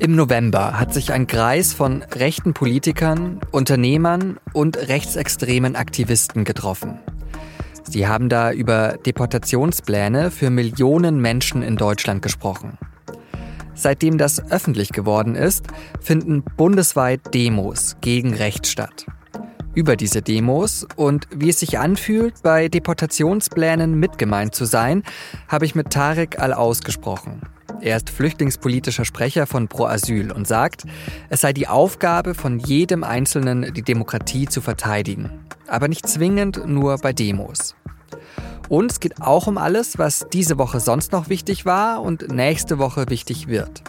Im November hat sich ein Kreis von rechten Politikern, Unternehmern und rechtsextremen Aktivisten getroffen. Sie haben da über Deportationspläne für Millionen Menschen in Deutschland gesprochen. Seitdem das öffentlich geworden ist, finden bundesweit Demos gegen Recht statt. Über diese Demos und wie es sich anfühlt, bei Deportationsplänen mitgemeint zu sein, habe ich mit Tarek Al-Aus gesprochen. Er ist flüchtlingspolitischer Sprecher von Pro Asyl und sagt, es sei die Aufgabe von jedem Einzelnen, die Demokratie zu verteidigen. Aber nicht zwingend nur bei Demos. Und es geht auch um alles, was diese Woche sonst noch wichtig war und nächste Woche wichtig wird.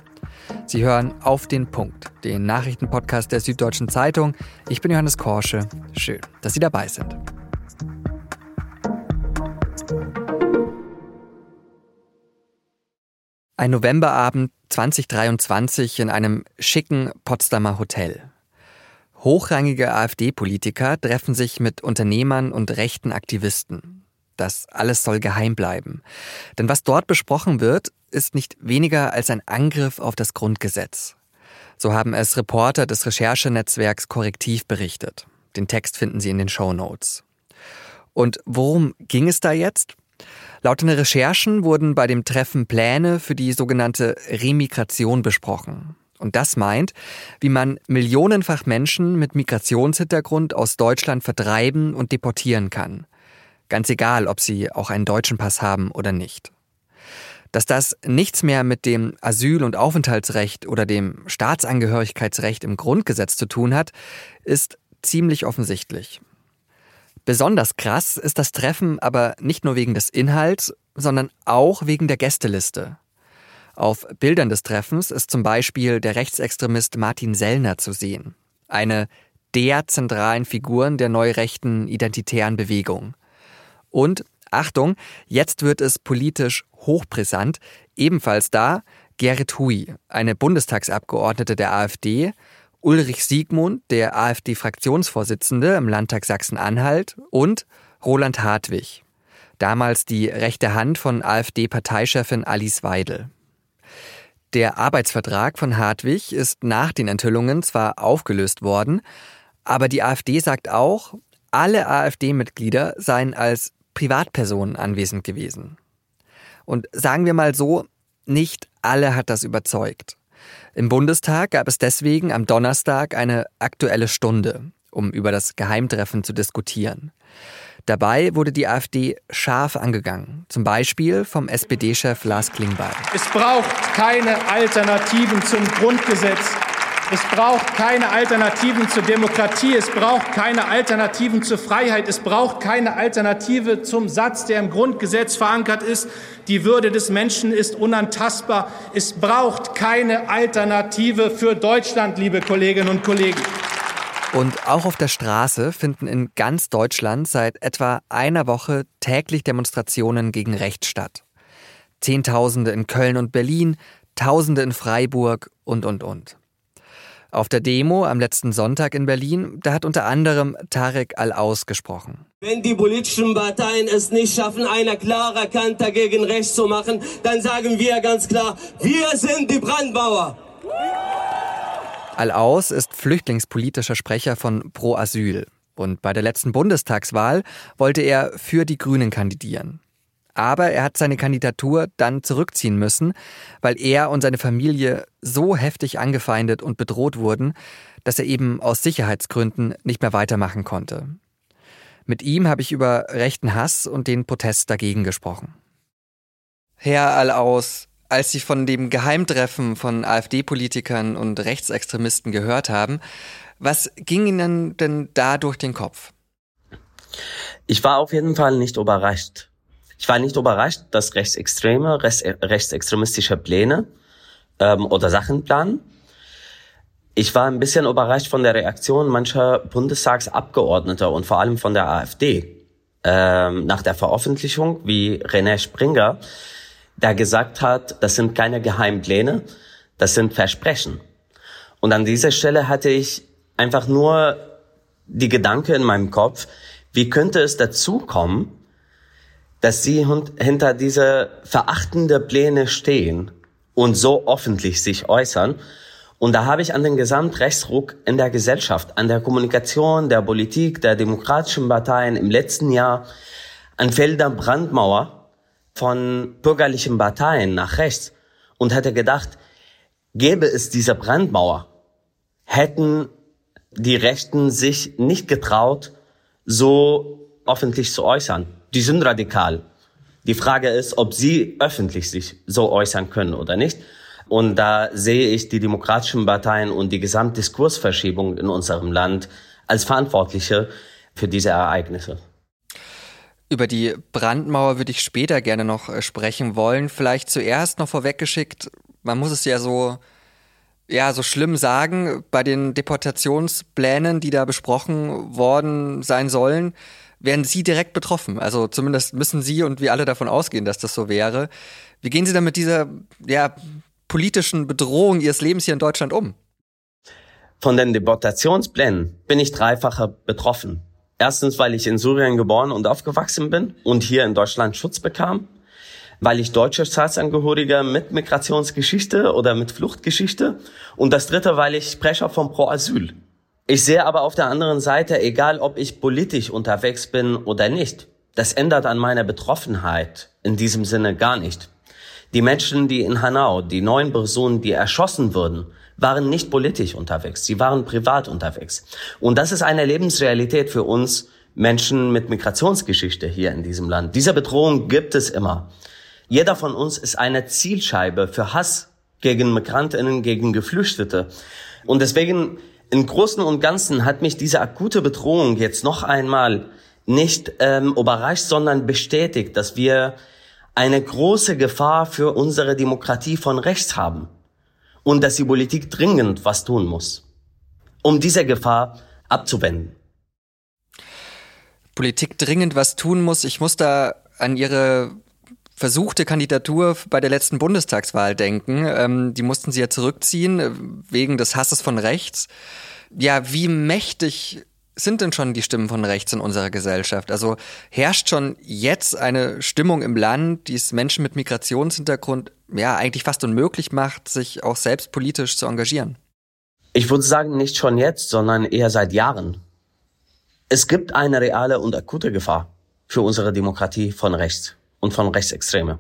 Sie hören auf den Punkt, den Nachrichtenpodcast der Süddeutschen Zeitung. Ich bin Johannes Korsche. Schön, dass Sie dabei sind. Ein Novemberabend 2023 in einem schicken Potsdamer Hotel. Hochrangige AfD-Politiker treffen sich mit Unternehmern und rechten Aktivisten. Das alles soll geheim bleiben. Denn was dort besprochen wird, ist nicht weniger als ein Angriff auf das Grundgesetz. So haben es Reporter des Recherchenetzwerks Korrektiv berichtet. Den Text finden Sie in den Show Notes. Und worum ging es da jetzt? Laut den Recherchen wurden bei dem Treffen Pläne für die sogenannte Remigration besprochen. Und das meint, wie man millionenfach Menschen mit Migrationshintergrund aus Deutschland vertreiben und deportieren kann. Ganz egal, ob sie auch einen deutschen Pass haben oder nicht. Dass das nichts mehr mit dem Asyl- und Aufenthaltsrecht oder dem Staatsangehörigkeitsrecht im Grundgesetz zu tun hat, ist ziemlich offensichtlich. Besonders krass ist das Treffen aber nicht nur wegen des Inhalts, sondern auch wegen der Gästeliste. Auf Bildern des Treffens ist zum Beispiel der Rechtsextremist Martin Sellner zu sehen. Eine der zentralen Figuren der neurechten identitären Bewegung. Und Achtung, jetzt wird es politisch hochbrisant. Ebenfalls da Gerrit Hui, eine Bundestagsabgeordnete der AfD Ulrich Siegmund, der AfD-Fraktionsvorsitzende im Landtag Sachsen-Anhalt und Roland Hartwig, damals die rechte Hand von AfD-Parteichefin Alice Weidel. Der Arbeitsvertrag von Hartwig ist nach den Enthüllungen zwar aufgelöst worden, aber die AfD sagt auch, alle AfD-Mitglieder seien als Privatpersonen anwesend gewesen. Und sagen wir mal so, nicht alle hat das überzeugt. Im Bundestag gab es deswegen am Donnerstag eine aktuelle Stunde, um über das Geheimtreffen zu diskutieren. Dabei wurde die AfD scharf angegangen, zum Beispiel vom SPD-Chef Lars Klingbeil. Es braucht keine Alternativen zum Grundgesetz. Es braucht keine Alternativen zur Demokratie. Es braucht keine Alternativen zur Freiheit. Es braucht keine Alternative zum Satz, der im Grundgesetz verankert ist. Die Würde des Menschen ist unantastbar. Es braucht keine Alternative für Deutschland, liebe Kolleginnen und Kollegen. Und auch auf der Straße finden in ganz Deutschland seit etwa einer Woche täglich Demonstrationen gegen Recht statt. Zehntausende in Köln und Berlin, Tausende in Freiburg und, und, und. Auf der Demo am letzten Sonntag in Berlin, da hat unter anderem Tarek Al-Aus gesprochen. Wenn die politischen Parteien es nicht schaffen, eine klare Kante gegen rechts zu machen, dann sagen wir ganz klar, wir sind die Brandmauer. Al-Aus ist flüchtlingspolitischer Sprecher von Pro Asyl. Und bei der letzten Bundestagswahl wollte er für die Grünen kandidieren. Aber er hat seine Kandidatur dann zurückziehen müssen, weil er und seine Familie so heftig angefeindet und bedroht wurden, dass er eben aus Sicherheitsgründen nicht mehr weitermachen konnte. Mit ihm habe ich über rechten Hass und den Protest dagegen gesprochen. Herr Allaus, als Sie von dem Geheimtreffen von AfD-Politikern und Rechtsextremisten gehört haben, was ging Ihnen denn da durch den Kopf? Ich war auf jeden Fall nicht überrascht. Ich war nicht überrascht, dass rechtsextreme, rechtsextremistische Pläne ähm, oder Sachen planen. Ich war ein bisschen überrascht von der Reaktion mancher Bundestagsabgeordneter und vor allem von der AfD ähm, nach der Veröffentlichung, wie René Springer, der gesagt hat, das sind keine Geheimpläne, das sind Versprechen. Und an dieser Stelle hatte ich einfach nur die Gedanke in meinem Kopf, wie könnte es dazu kommen, dass sie hinter diese verachtende Pläne stehen und so öffentlich sich äußern. Und da habe ich an den Gesamtrechtsruck in der Gesellschaft, an der Kommunikation, der Politik, der demokratischen Parteien im letzten Jahr, an Felder Brandmauer von bürgerlichen Parteien nach rechts und hätte gedacht, gäbe es diese Brandmauer, hätten die Rechten sich nicht getraut, so öffentlich zu äußern. Die sind radikal. Die Frage ist, ob sie öffentlich sich so äußern können oder nicht. Und da sehe ich die demokratischen Parteien und die Gesamtdiskursverschiebung in unserem Land als Verantwortliche für diese Ereignisse. Über die Brandmauer würde ich später gerne noch äh, sprechen wollen. Vielleicht zuerst noch vorweggeschickt, man muss es ja so ja, so schlimm sagen, bei den Deportationsplänen, die da besprochen worden sein sollen, werden Sie direkt betroffen. Also zumindest müssen Sie und wir alle davon ausgehen, dass das so wäre. Wie gehen Sie dann mit dieser ja, politischen Bedrohung Ihres Lebens hier in Deutschland um? Von den Deportationsplänen bin ich dreifacher betroffen. Erstens, weil ich in Syrien geboren und aufgewachsen bin und hier in Deutschland Schutz bekam weil ich deutscher Staatsangehöriger mit Migrationsgeschichte oder mit Fluchtgeschichte und das dritte, weil ich Sprecher von Pro Asyl. Ich sehe aber auf der anderen Seite, egal ob ich politisch unterwegs bin oder nicht, das ändert an meiner Betroffenheit in diesem Sinne gar nicht. Die Menschen, die in Hanau, die neun Personen, die erschossen wurden, waren nicht politisch unterwegs, sie waren privat unterwegs. Und das ist eine Lebensrealität für uns Menschen mit Migrationsgeschichte hier in diesem Land. Diese Bedrohung gibt es immer. Jeder von uns ist eine Zielscheibe für Hass gegen Migrantinnen, gegen Geflüchtete. Und deswegen im Großen und Ganzen hat mich diese akute Bedrohung jetzt noch einmal nicht ähm, überrascht, sondern bestätigt, dass wir eine große Gefahr für unsere Demokratie von rechts haben und dass die Politik dringend was tun muss, um diese Gefahr abzuwenden. Politik dringend was tun muss. Ich muss da an Ihre versuchte Kandidatur bei der letzten Bundestagswahl denken. Ähm, die mussten sie ja zurückziehen äh, wegen des Hasses von rechts. Ja, wie mächtig sind denn schon die Stimmen von rechts in unserer Gesellschaft? Also herrscht schon jetzt eine Stimmung im Land, die es Menschen mit Migrationshintergrund ja eigentlich fast unmöglich macht, sich auch selbst politisch zu engagieren? Ich würde sagen, nicht schon jetzt, sondern eher seit Jahren. Es gibt eine reale und akute Gefahr für unsere Demokratie von rechts und von Rechtsextreme.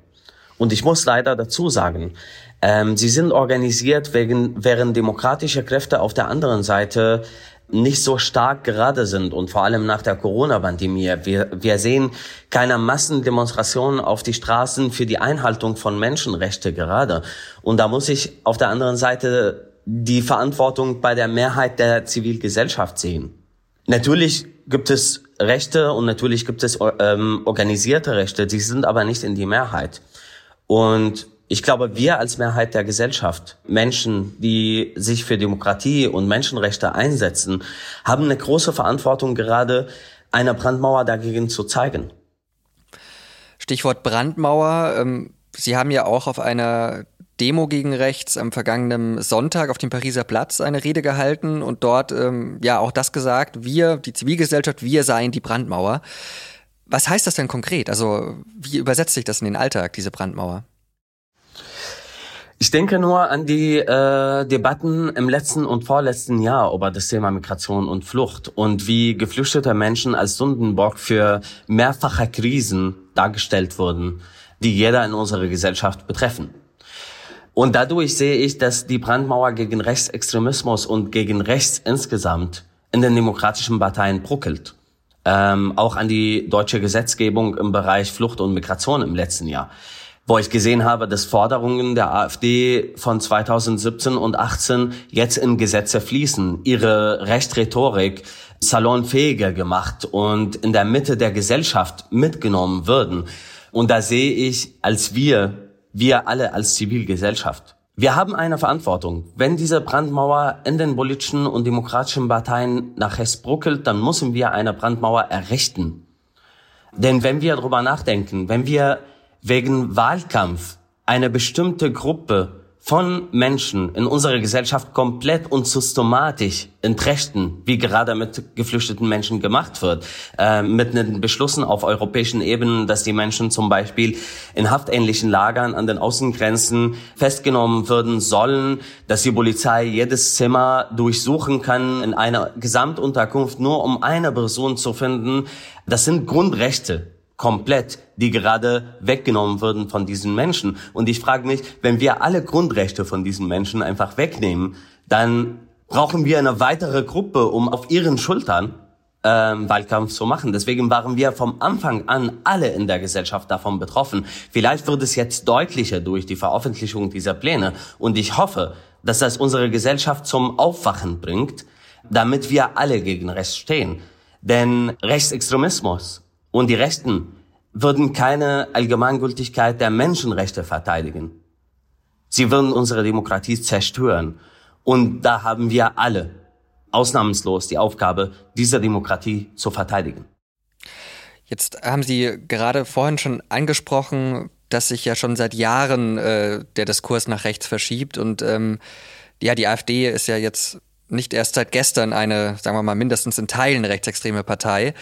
Und ich muss leider dazu sagen, ähm, sie sind organisiert, wegen, während demokratische Kräfte auf der anderen Seite nicht so stark gerade sind und vor allem nach der Corona-Pandemie. Wir, wir sehen keine Massendemonstrationen auf die Straßen für die Einhaltung von Menschenrechte gerade. Und da muss ich auf der anderen Seite die Verantwortung bei der Mehrheit der Zivilgesellschaft sehen. Natürlich gibt es Rechte und natürlich gibt es ähm, organisierte Rechte, die sind aber nicht in die Mehrheit. Und ich glaube, wir als Mehrheit der Gesellschaft, Menschen, die sich für Demokratie und Menschenrechte einsetzen, haben eine große Verantwortung, gerade eine Brandmauer dagegen zu zeigen. Stichwort Brandmauer. Ähm, Sie haben ja auch auf einer Demo gegen rechts am vergangenen Sonntag auf dem Pariser Platz eine Rede gehalten und dort ähm, ja auch das gesagt, wir, die Zivilgesellschaft, wir seien die Brandmauer. Was heißt das denn konkret? Also wie übersetzt sich das in den Alltag, diese Brandmauer? Ich denke nur an die äh, Debatten im letzten und vorletzten Jahr über das Thema Migration und Flucht und wie geflüchtete Menschen als Sündenbock für mehrfache Krisen dargestellt wurden, die jeder in unserer Gesellschaft betreffen. Und dadurch sehe ich, dass die Brandmauer gegen Rechtsextremismus und gegen Rechts insgesamt in den demokratischen Parteien bruckelt. Ähm, auch an die deutsche Gesetzgebung im Bereich Flucht und Migration im letzten Jahr, wo ich gesehen habe, dass Forderungen der AfD von 2017 und 18 jetzt in Gesetze fließen, ihre Rechtrhetorik salonfähiger gemacht und in der Mitte der Gesellschaft mitgenommen würden. Und da sehe ich als wir wir alle als Zivilgesellschaft. Wir haben eine Verantwortung. Wenn diese Brandmauer in den politischen und demokratischen Parteien nach rechts bruckelt, dann müssen wir eine Brandmauer errichten. Denn wenn wir darüber nachdenken, wenn wir wegen Wahlkampf eine bestimmte Gruppe von Menschen in unserer Gesellschaft komplett und systematisch entrechten, wie gerade mit geflüchteten Menschen gemacht wird, äh, mit den Beschlüssen auf europäischen Ebenen, dass die Menschen zum Beispiel in haftähnlichen Lagern an den Außengrenzen festgenommen werden sollen, dass die Polizei jedes Zimmer durchsuchen kann in einer Gesamtunterkunft, nur um eine Person zu finden. Das sind Grundrechte komplett, die gerade weggenommen würden von diesen Menschen. Und ich frage mich, wenn wir alle Grundrechte von diesen Menschen einfach wegnehmen, dann brauchen wir eine weitere Gruppe, um auf ihren Schultern ähm, Wahlkampf zu machen. Deswegen waren wir vom Anfang an alle in der Gesellschaft davon betroffen. Vielleicht wird es jetzt deutlicher durch die Veröffentlichung dieser Pläne. Und ich hoffe, dass das unsere Gesellschaft zum Aufwachen bringt, damit wir alle gegen Rechts stehen. Denn Rechtsextremismus und die Rechten würden keine Allgemeingültigkeit der Menschenrechte verteidigen. Sie würden unsere Demokratie zerstören. Und da haben wir alle ausnahmslos die Aufgabe, diese Demokratie zu verteidigen. Jetzt haben Sie gerade vorhin schon angesprochen, dass sich ja schon seit Jahren äh, der Diskurs nach rechts verschiebt. Und ähm, ja, die AfD ist ja jetzt nicht erst seit gestern eine, sagen wir mal, mindestens in Teilen rechtsextreme Partei.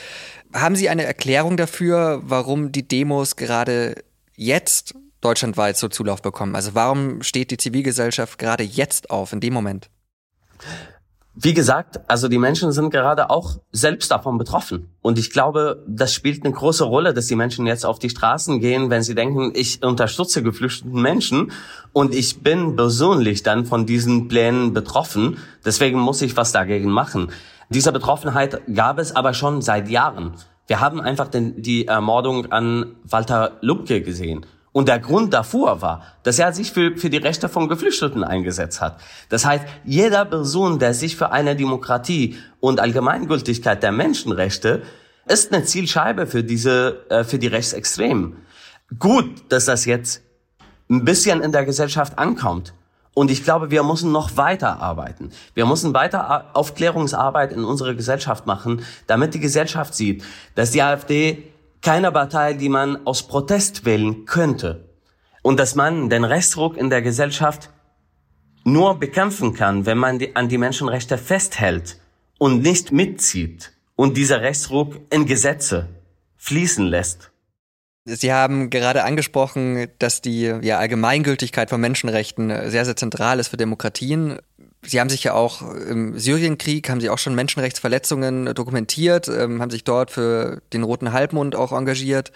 Haben Sie eine Erklärung dafür, warum die Demos gerade jetzt deutschlandweit so Zulauf bekommen? Also warum steht die Zivilgesellschaft gerade jetzt auf, in dem Moment? Wie gesagt, also die Menschen sind gerade auch selbst davon betroffen. Und ich glaube, das spielt eine große Rolle, dass die Menschen jetzt auf die Straßen gehen, wenn sie denken, ich unterstütze geflüchteten Menschen und ich bin persönlich dann von diesen Plänen betroffen. Deswegen muss ich was dagegen machen. Diese Betroffenheit gab es aber schon seit Jahren. Wir haben einfach den, die Ermordung an Walter Lubke gesehen. Und der Grund davor war, dass er sich für, für die Rechte von Geflüchteten eingesetzt hat. Das heißt, jeder Person, der sich für eine Demokratie und Allgemeingültigkeit der Menschenrechte ist eine Zielscheibe für diese, äh, für die Rechtsextremen. Gut, dass das jetzt ein bisschen in der Gesellschaft ankommt. Und ich glaube, wir müssen noch weiter arbeiten. Wir müssen weiter Aufklärungsarbeit in unserer Gesellschaft machen, damit die Gesellschaft sieht, dass die AfD keine Partei, die man aus Protest wählen könnte. Und dass man den Rechtsruck in der Gesellschaft nur bekämpfen kann, wenn man die, an die Menschenrechte festhält und nicht mitzieht und dieser Rechtsruck in Gesetze fließen lässt. Sie haben gerade angesprochen, dass die ja, Allgemeingültigkeit von Menschenrechten sehr, sehr zentral ist für Demokratien. Sie haben sich ja auch im Syrienkrieg, haben Sie auch schon Menschenrechtsverletzungen dokumentiert, ähm, haben sich dort für den Roten Halbmond auch engagiert.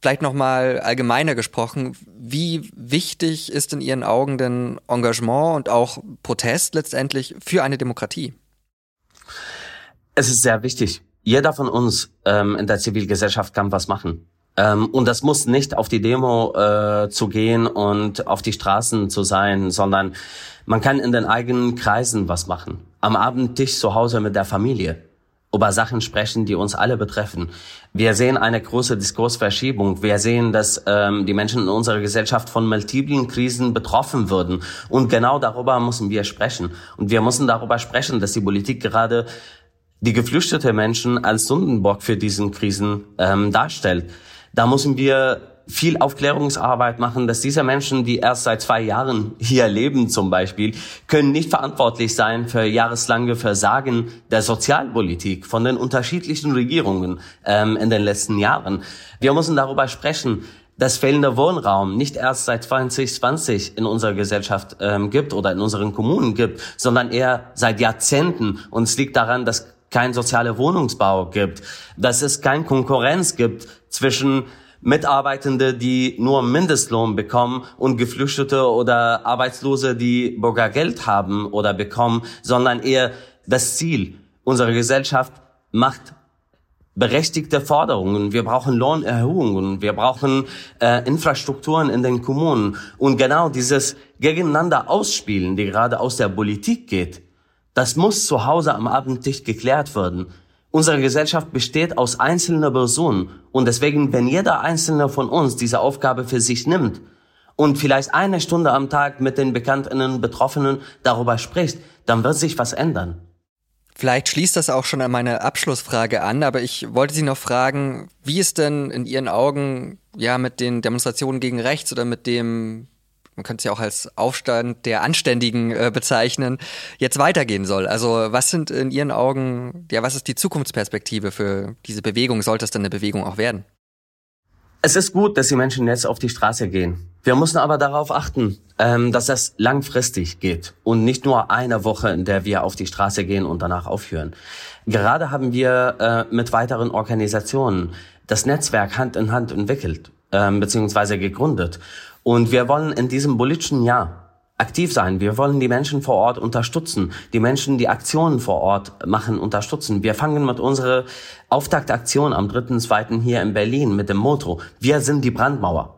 Vielleicht nochmal allgemeiner gesprochen, wie wichtig ist in Ihren Augen denn Engagement und auch Protest letztendlich für eine Demokratie? Es ist sehr wichtig. Jeder von uns ähm, in der Zivilgesellschaft kann was machen. Ähm, und das muss nicht auf die Demo äh, zu gehen und auf die Straßen zu sein, sondern man kann in den eigenen Kreisen was machen. Am Abendtisch zu Hause mit der Familie über Sachen sprechen, die uns alle betreffen. Wir sehen eine große Diskursverschiebung. Wir sehen, dass ähm, die Menschen in unserer Gesellschaft von multiplen Krisen betroffen würden. Und genau darüber müssen wir sprechen. Und wir müssen darüber sprechen, dass die Politik gerade die geflüchtete Menschen als Sündenbock für diesen Krisen ähm, darstellt. Da müssen wir viel Aufklärungsarbeit machen, dass diese Menschen, die erst seit zwei Jahren hier leben zum Beispiel, können nicht verantwortlich sein für jahreslange Versagen der Sozialpolitik von den unterschiedlichen Regierungen ähm, in den letzten Jahren. Wir müssen darüber sprechen, dass fehlender Wohnraum nicht erst seit 2020 in unserer Gesellschaft ähm, gibt oder in unseren Kommunen gibt, sondern eher seit Jahrzehnten. Und es liegt daran, dass kein sozialer Wohnungsbau gibt, dass es keine Konkurrenz gibt zwischen Mitarbeitende, die nur Mindestlohn bekommen und Geflüchtete oder Arbeitslose, die Bürgergeld haben oder bekommen, sondern eher das Ziel unserer Gesellschaft macht berechtigte Forderungen. Wir brauchen Lohnerhöhungen, wir brauchen äh, Infrastrukturen in den Kommunen und genau dieses Gegeneinander ausspielen, die gerade aus der Politik geht, das muss zu Hause am Abendtisch geklärt werden. Unsere Gesellschaft besteht aus einzelnen Personen und deswegen, wenn jeder einzelne von uns diese Aufgabe für sich nimmt und vielleicht eine Stunde am Tag mit den bekannten Betroffenen darüber spricht, dann wird sich was ändern. Vielleicht schließt das auch schon an meine Abschlussfrage an, aber ich wollte Sie noch fragen, wie es denn in Ihren Augen ja mit den Demonstrationen gegen rechts oder mit dem man könnte es ja auch als Aufstand der Anständigen äh, bezeichnen, jetzt weitergehen soll. Also was sind in Ihren Augen, ja, was ist die Zukunftsperspektive für diese Bewegung? Sollte es denn eine Bewegung auch werden? Es ist gut, dass die Menschen jetzt auf die Straße gehen. Wir müssen aber darauf achten, ähm, dass das langfristig geht und nicht nur eine Woche, in der wir auf die Straße gehen und danach aufhören. Gerade haben wir äh, mit weiteren Organisationen das Netzwerk Hand in Hand entwickelt ähm, beziehungsweise gegründet. Und wir wollen in diesem politischen Jahr aktiv sein. Wir wollen die Menschen vor Ort unterstützen, die Menschen, die Aktionen vor Ort machen, unterstützen. Wir fangen mit unserer Auftaktaktion am 3.2. hier in Berlin mit dem Motto, wir sind die Brandmauer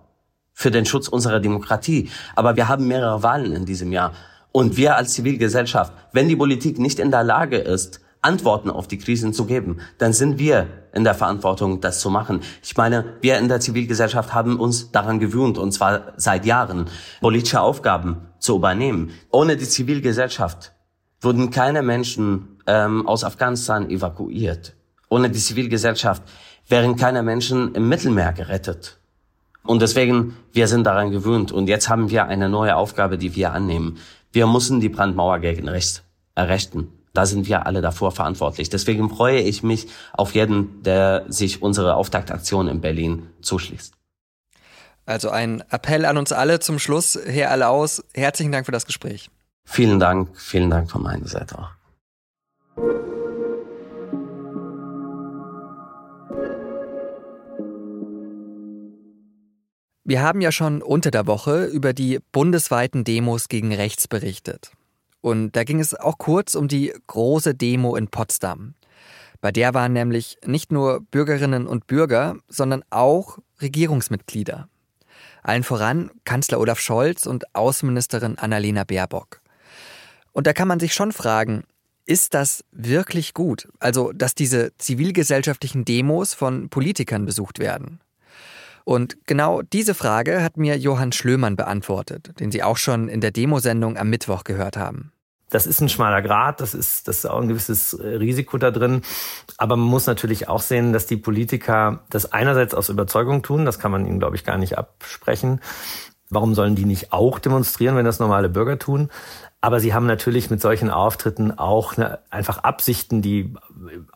für den Schutz unserer Demokratie. Aber wir haben mehrere Wahlen in diesem Jahr. Und wir als Zivilgesellschaft, wenn die Politik nicht in der Lage ist, Antworten auf die Krisen zu geben, dann sind wir in der Verantwortung, das zu machen. Ich meine, wir in der Zivilgesellschaft haben uns daran gewöhnt, und zwar seit Jahren, politische Aufgaben zu übernehmen. Ohne die Zivilgesellschaft würden keine Menschen ähm, aus Afghanistan evakuiert. Ohne die Zivilgesellschaft wären keine Menschen im Mittelmeer gerettet. Und deswegen, wir sind daran gewöhnt. Und jetzt haben wir eine neue Aufgabe, die wir annehmen. Wir müssen die Brandmauer gegen rechts errichten. Da sind wir alle davor verantwortlich. Deswegen freue ich mich auf jeden, der sich unsere Auftaktaktion in Berlin zuschließt. Also ein Appell an uns alle zum Schluss. Herr Allaus, herzlichen Dank für das Gespräch. Vielen Dank, vielen Dank von meiner Seite auch. Wir haben ja schon unter der Woche über die bundesweiten Demos gegen rechts berichtet. Und da ging es auch kurz um die große Demo in Potsdam. Bei der waren nämlich nicht nur Bürgerinnen und Bürger, sondern auch Regierungsmitglieder. Allen voran Kanzler Olaf Scholz und Außenministerin Annalena Baerbock. Und da kann man sich schon fragen, ist das wirklich gut? Also, dass diese zivilgesellschaftlichen Demos von Politikern besucht werden? Und genau diese Frage hat mir Johann Schlömann beantwortet, den Sie auch schon in der Demosendung am Mittwoch gehört haben das ist ein schmaler Grad, das ist, das ist auch ein gewisses äh, Risiko da drin. Aber man muss natürlich auch sehen, dass die Politiker das einerseits aus Überzeugung tun, das kann man ihnen, glaube ich, gar nicht absprechen. Warum sollen die nicht auch demonstrieren, wenn das normale Bürger tun? Aber sie haben natürlich mit solchen Auftritten auch eine, einfach Absichten, die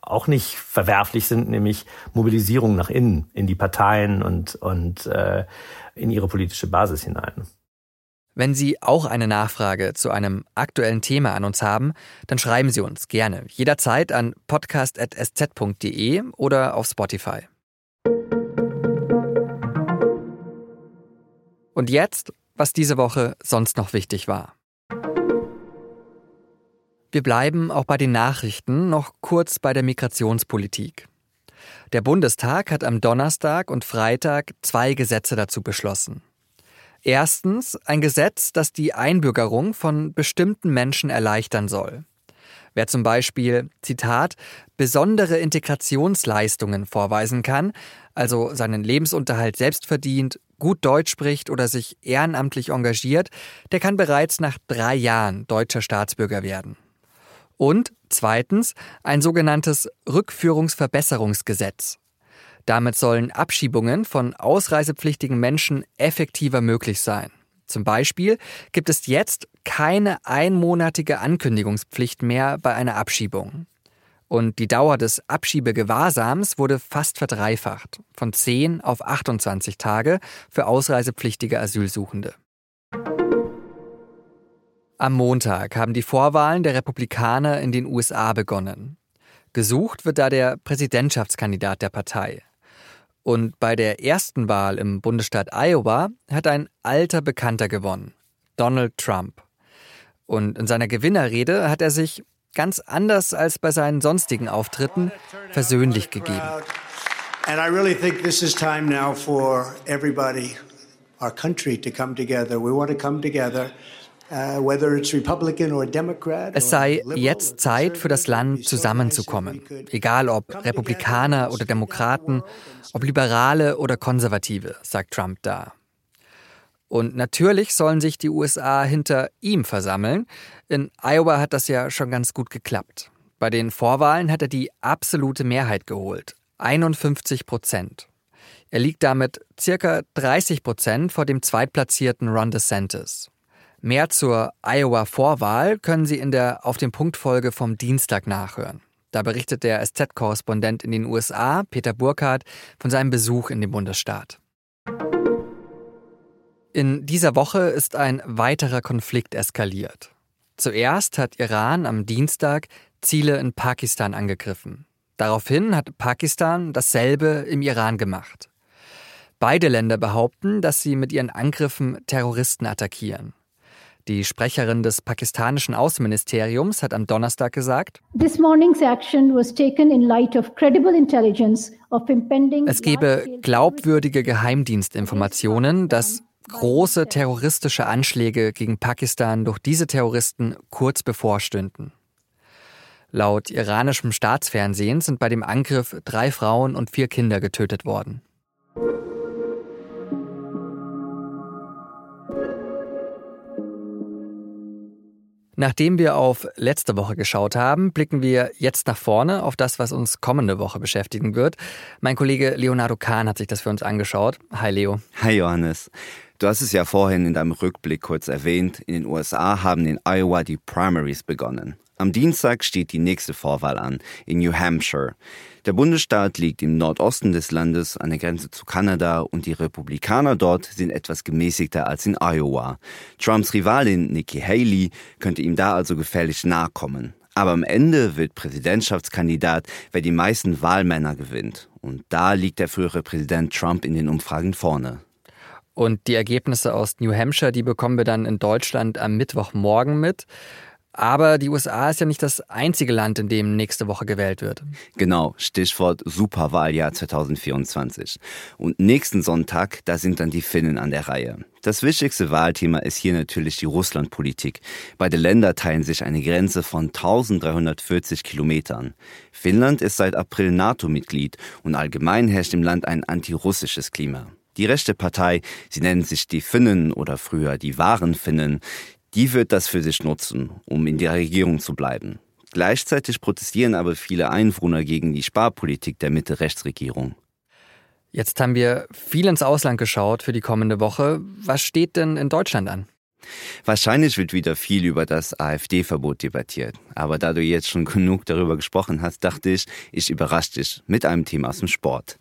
auch nicht verwerflich sind, nämlich Mobilisierung nach innen, in die Parteien und, und äh, in ihre politische Basis hinein. Wenn Sie auch eine Nachfrage zu einem aktuellen Thema an uns haben, dann schreiben Sie uns gerne jederzeit an podcast.sz.de oder auf Spotify. Und jetzt, was diese Woche sonst noch wichtig war. Wir bleiben auch bei den Nachrichten noch kurz bei der Migrationspolitik. Der Bundestag hat am Donnerstag und Freitag zwei Gesetze dazu beschlossen. Erstens ein Gesetz, das die Einbürgerung von bestimmten Menschen erleichtern soll. Wer zum Beispiel, Zitat, besondere Integrationsleistungen vorweisen kann, also seinen Lebensunterhalt selbst verdient, gut Deutsch spricht oder sich ehrenamtlich engagiert, der kann bereits nach drei Jahren deutscher Staatsbürger werden. Und zweitens ein sogenanntes Rückführungsverbesserungsgesetz. Damit sollen Abschiebungen von ausreisepflichtigen Menschen effektiver möglich sein. Zum Beispiel gibt es jetzt keine einmonatige Ankündigungspflicht mehr bei einer Abschiebung. Und die Dauer des Abschiebegewahrsams wurde fast verdreifacht, von 10 auf 28 Tage für ausreisepflichtige Asylsuchende. Am Montag haben die Vorwahlen der Republikaner in den USA begonnen. Gesucht wird da der Präsidentschaftskandidat der Partei. Und bei der ersten Wahl im Bundesstaat Iowa hat ein alter Bekannter gewonnen, Donald Trump. Und in seiner Gewinnerrede hat er sich, ganz anders als bei seinen sonstigen Auftritten, versöhnlich gegeben. And I really think this is time now for everybody, our country to come together. We want to come together. Uh, es sei jetzt Zeit für das Land zusammenzukommen, egal ob Republikaner oder Demokraten, ob Liberale oder Konservative, sagt Trump da. Und natürlich sollen sich die USA hinter ihm versammeln. In Iowa hat das ja schon ganz gut geklappt. Bei den Vorwahlen hat er die absolute Mehrheit geholt, 51 Prozent. Er liegt damit circa 30 Prozent vor dem zweitplatzierten Ron DeSantis. Mehr zur Iowa-Vorwahl können Sie in der Auf dem Punkt-Folge vom Dienstag nachhören. Da berichtet der SZ-Korrespondent in den USA, Peter Burkhardt, von seinem Besuch in dem Bundesstaat. In dieser Woche ist ein weiterer Konflikt eskaliert. Zuerst hat Iran am Dienstag Ziele in Pakistan angegriffen. Daraufhin hat Pakistan dasselbe im Iran gemacht. Beide Länder behaupten, dass sie mit ihren Angriffen Terroristen attackieren. Die Sprecherin des pakistanischen Außenministeriums hat am Donnerstag gesagt, es gebe glaubwürdige Geheimdienstinformationen, dass große terroristische Anschläge gegen Pakistan durch diese Terroristen kurz bevorstünden. Laut iranischem Staatsfernsehen sind bei dem Angriff drei Frauen und vier Kinder getötet worden. Nachdem wir auf letzte Woche geschaut haben, blicken wir jetzt nach vorne auf das, was uns kommende Woche beschäftigen wird. Mein Kollege Leonardo Kahn hat sich das für uns angeschaut. Hi Leo. Hi Johannes. Du hast es ja vorhin in deinem Rückblick kurz erwähnt. In den USA haben in Iowa die Primaries begonnen. Am Dienstag steht die nächste Vorwahl an, in New Hampshire. Der Bundesstaat liegt im Nordosten des Landes an der Grenze zu Kanada und die Republikaner dort sind etwas gemäßigter als in Iowa. Trumps Rivalin Nikki Haley könnte ihm da also gefährlich nahe kommen. Aber am Ende wird Präsidentschaftskandidat, wer die meisten Wahlmänner gewinnt. Und da liegt der frühere Präsident Trump in den Umfragen vorne. Und die Ergebnisse aus New Hampshire, die bekommen wir dann in Deutschland am Mittwochmorgen mit. Aber die USA ist ja nicht das einzige Land, in dem nächste Woche gewählt wird. Genau, Stichwort Superwahljahr 2024. Und nächsten Sonntag, da sind dann die Finnen an der Reihe. Das wichtigste Wahlthema ist hier natürlich die Russlandpolitik. Beide Länder teilen sich eine Grenze von 1340 Kilometern. Finnland ist seit April NATO-Mitglied und allgemein herrscht im Land ein antirussisches Klima. Die rechte Partei, sie nennen sich die Finnen oder früher die wahren Finnen, die wird das für sich nutzen, um in der Regierung zu bleiben. Gleichzeitig protestieren aber viele Einwohner gegen die Sparpolitik der Mitte-Rechtsregierung. Jetzt haben wir viel ins Ausland geschaut für die kommende Woche. Was steht denn in Deutschland an? Wahrscheinlich wird wieder viel über das AfD-Verbot debattiert. Aber da du jetzt schon genug darüber gesprochen hast, dachte ich, ich überrasche dich mit einem Thema aus dem Sport.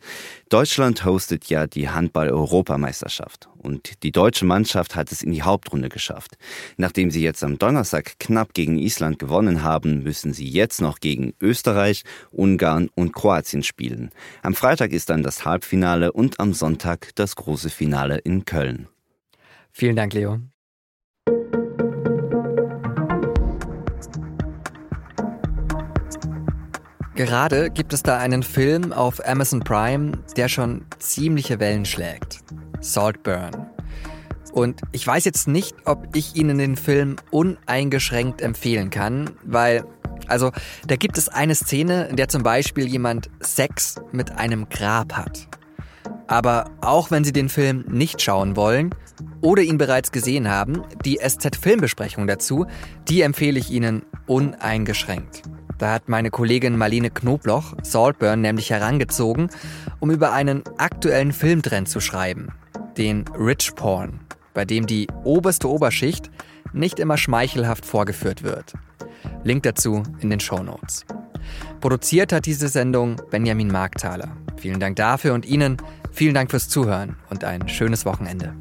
Deutschland hostet ja die Handball-Europameisterschaft. Und die deutsche Mannschaft hat es in die Hauptrunde geschafft. Nachdem sie jetzt am Donnerstag knapp gegen Island gewonnen haben, müssen sie jetzt noch gegen Österreich, Ungarn und Kroatien spielen. Am Freitag ist dann das Halbfinale und am Sonntag das große Finale in Köln. Vielen Dank, Leo. Gerade gibt es da einen Film auf Amazon Prime, der schon ziemliche Wellen schlägt. Saltburn. Und ich weiß jetzt nicht, ob ich Ihnen den Film uneingeschränkt empfehlen kann, weil, also, da gibt es eine Szene, in der zum Beispiel jemand Sex mit einem Grab hat. Aber auch wenn Sie den Film nicht schauen wollen oder ihn bereits gesehen haben, die SZ-Filmbesprechung dazu, die empfehle ich Ihnen uneingeschränkt. Da hat meine Kollegin Marlene Knobloch Saltburn nämlich herangezogen, um über einen aktuellen Filmtrend zu schreiben, den Rich Porn, bei dem die oberste Oberschicht nicht immer schmeichelhaft vorgeführt wird. Link dazu in den Show Notes. Produziert hat diese Sendung Benjamin Markthaler. Vielen Dank dafür und Ihnen vielen Dank fürs Zuhören und ein schönes Wochenende.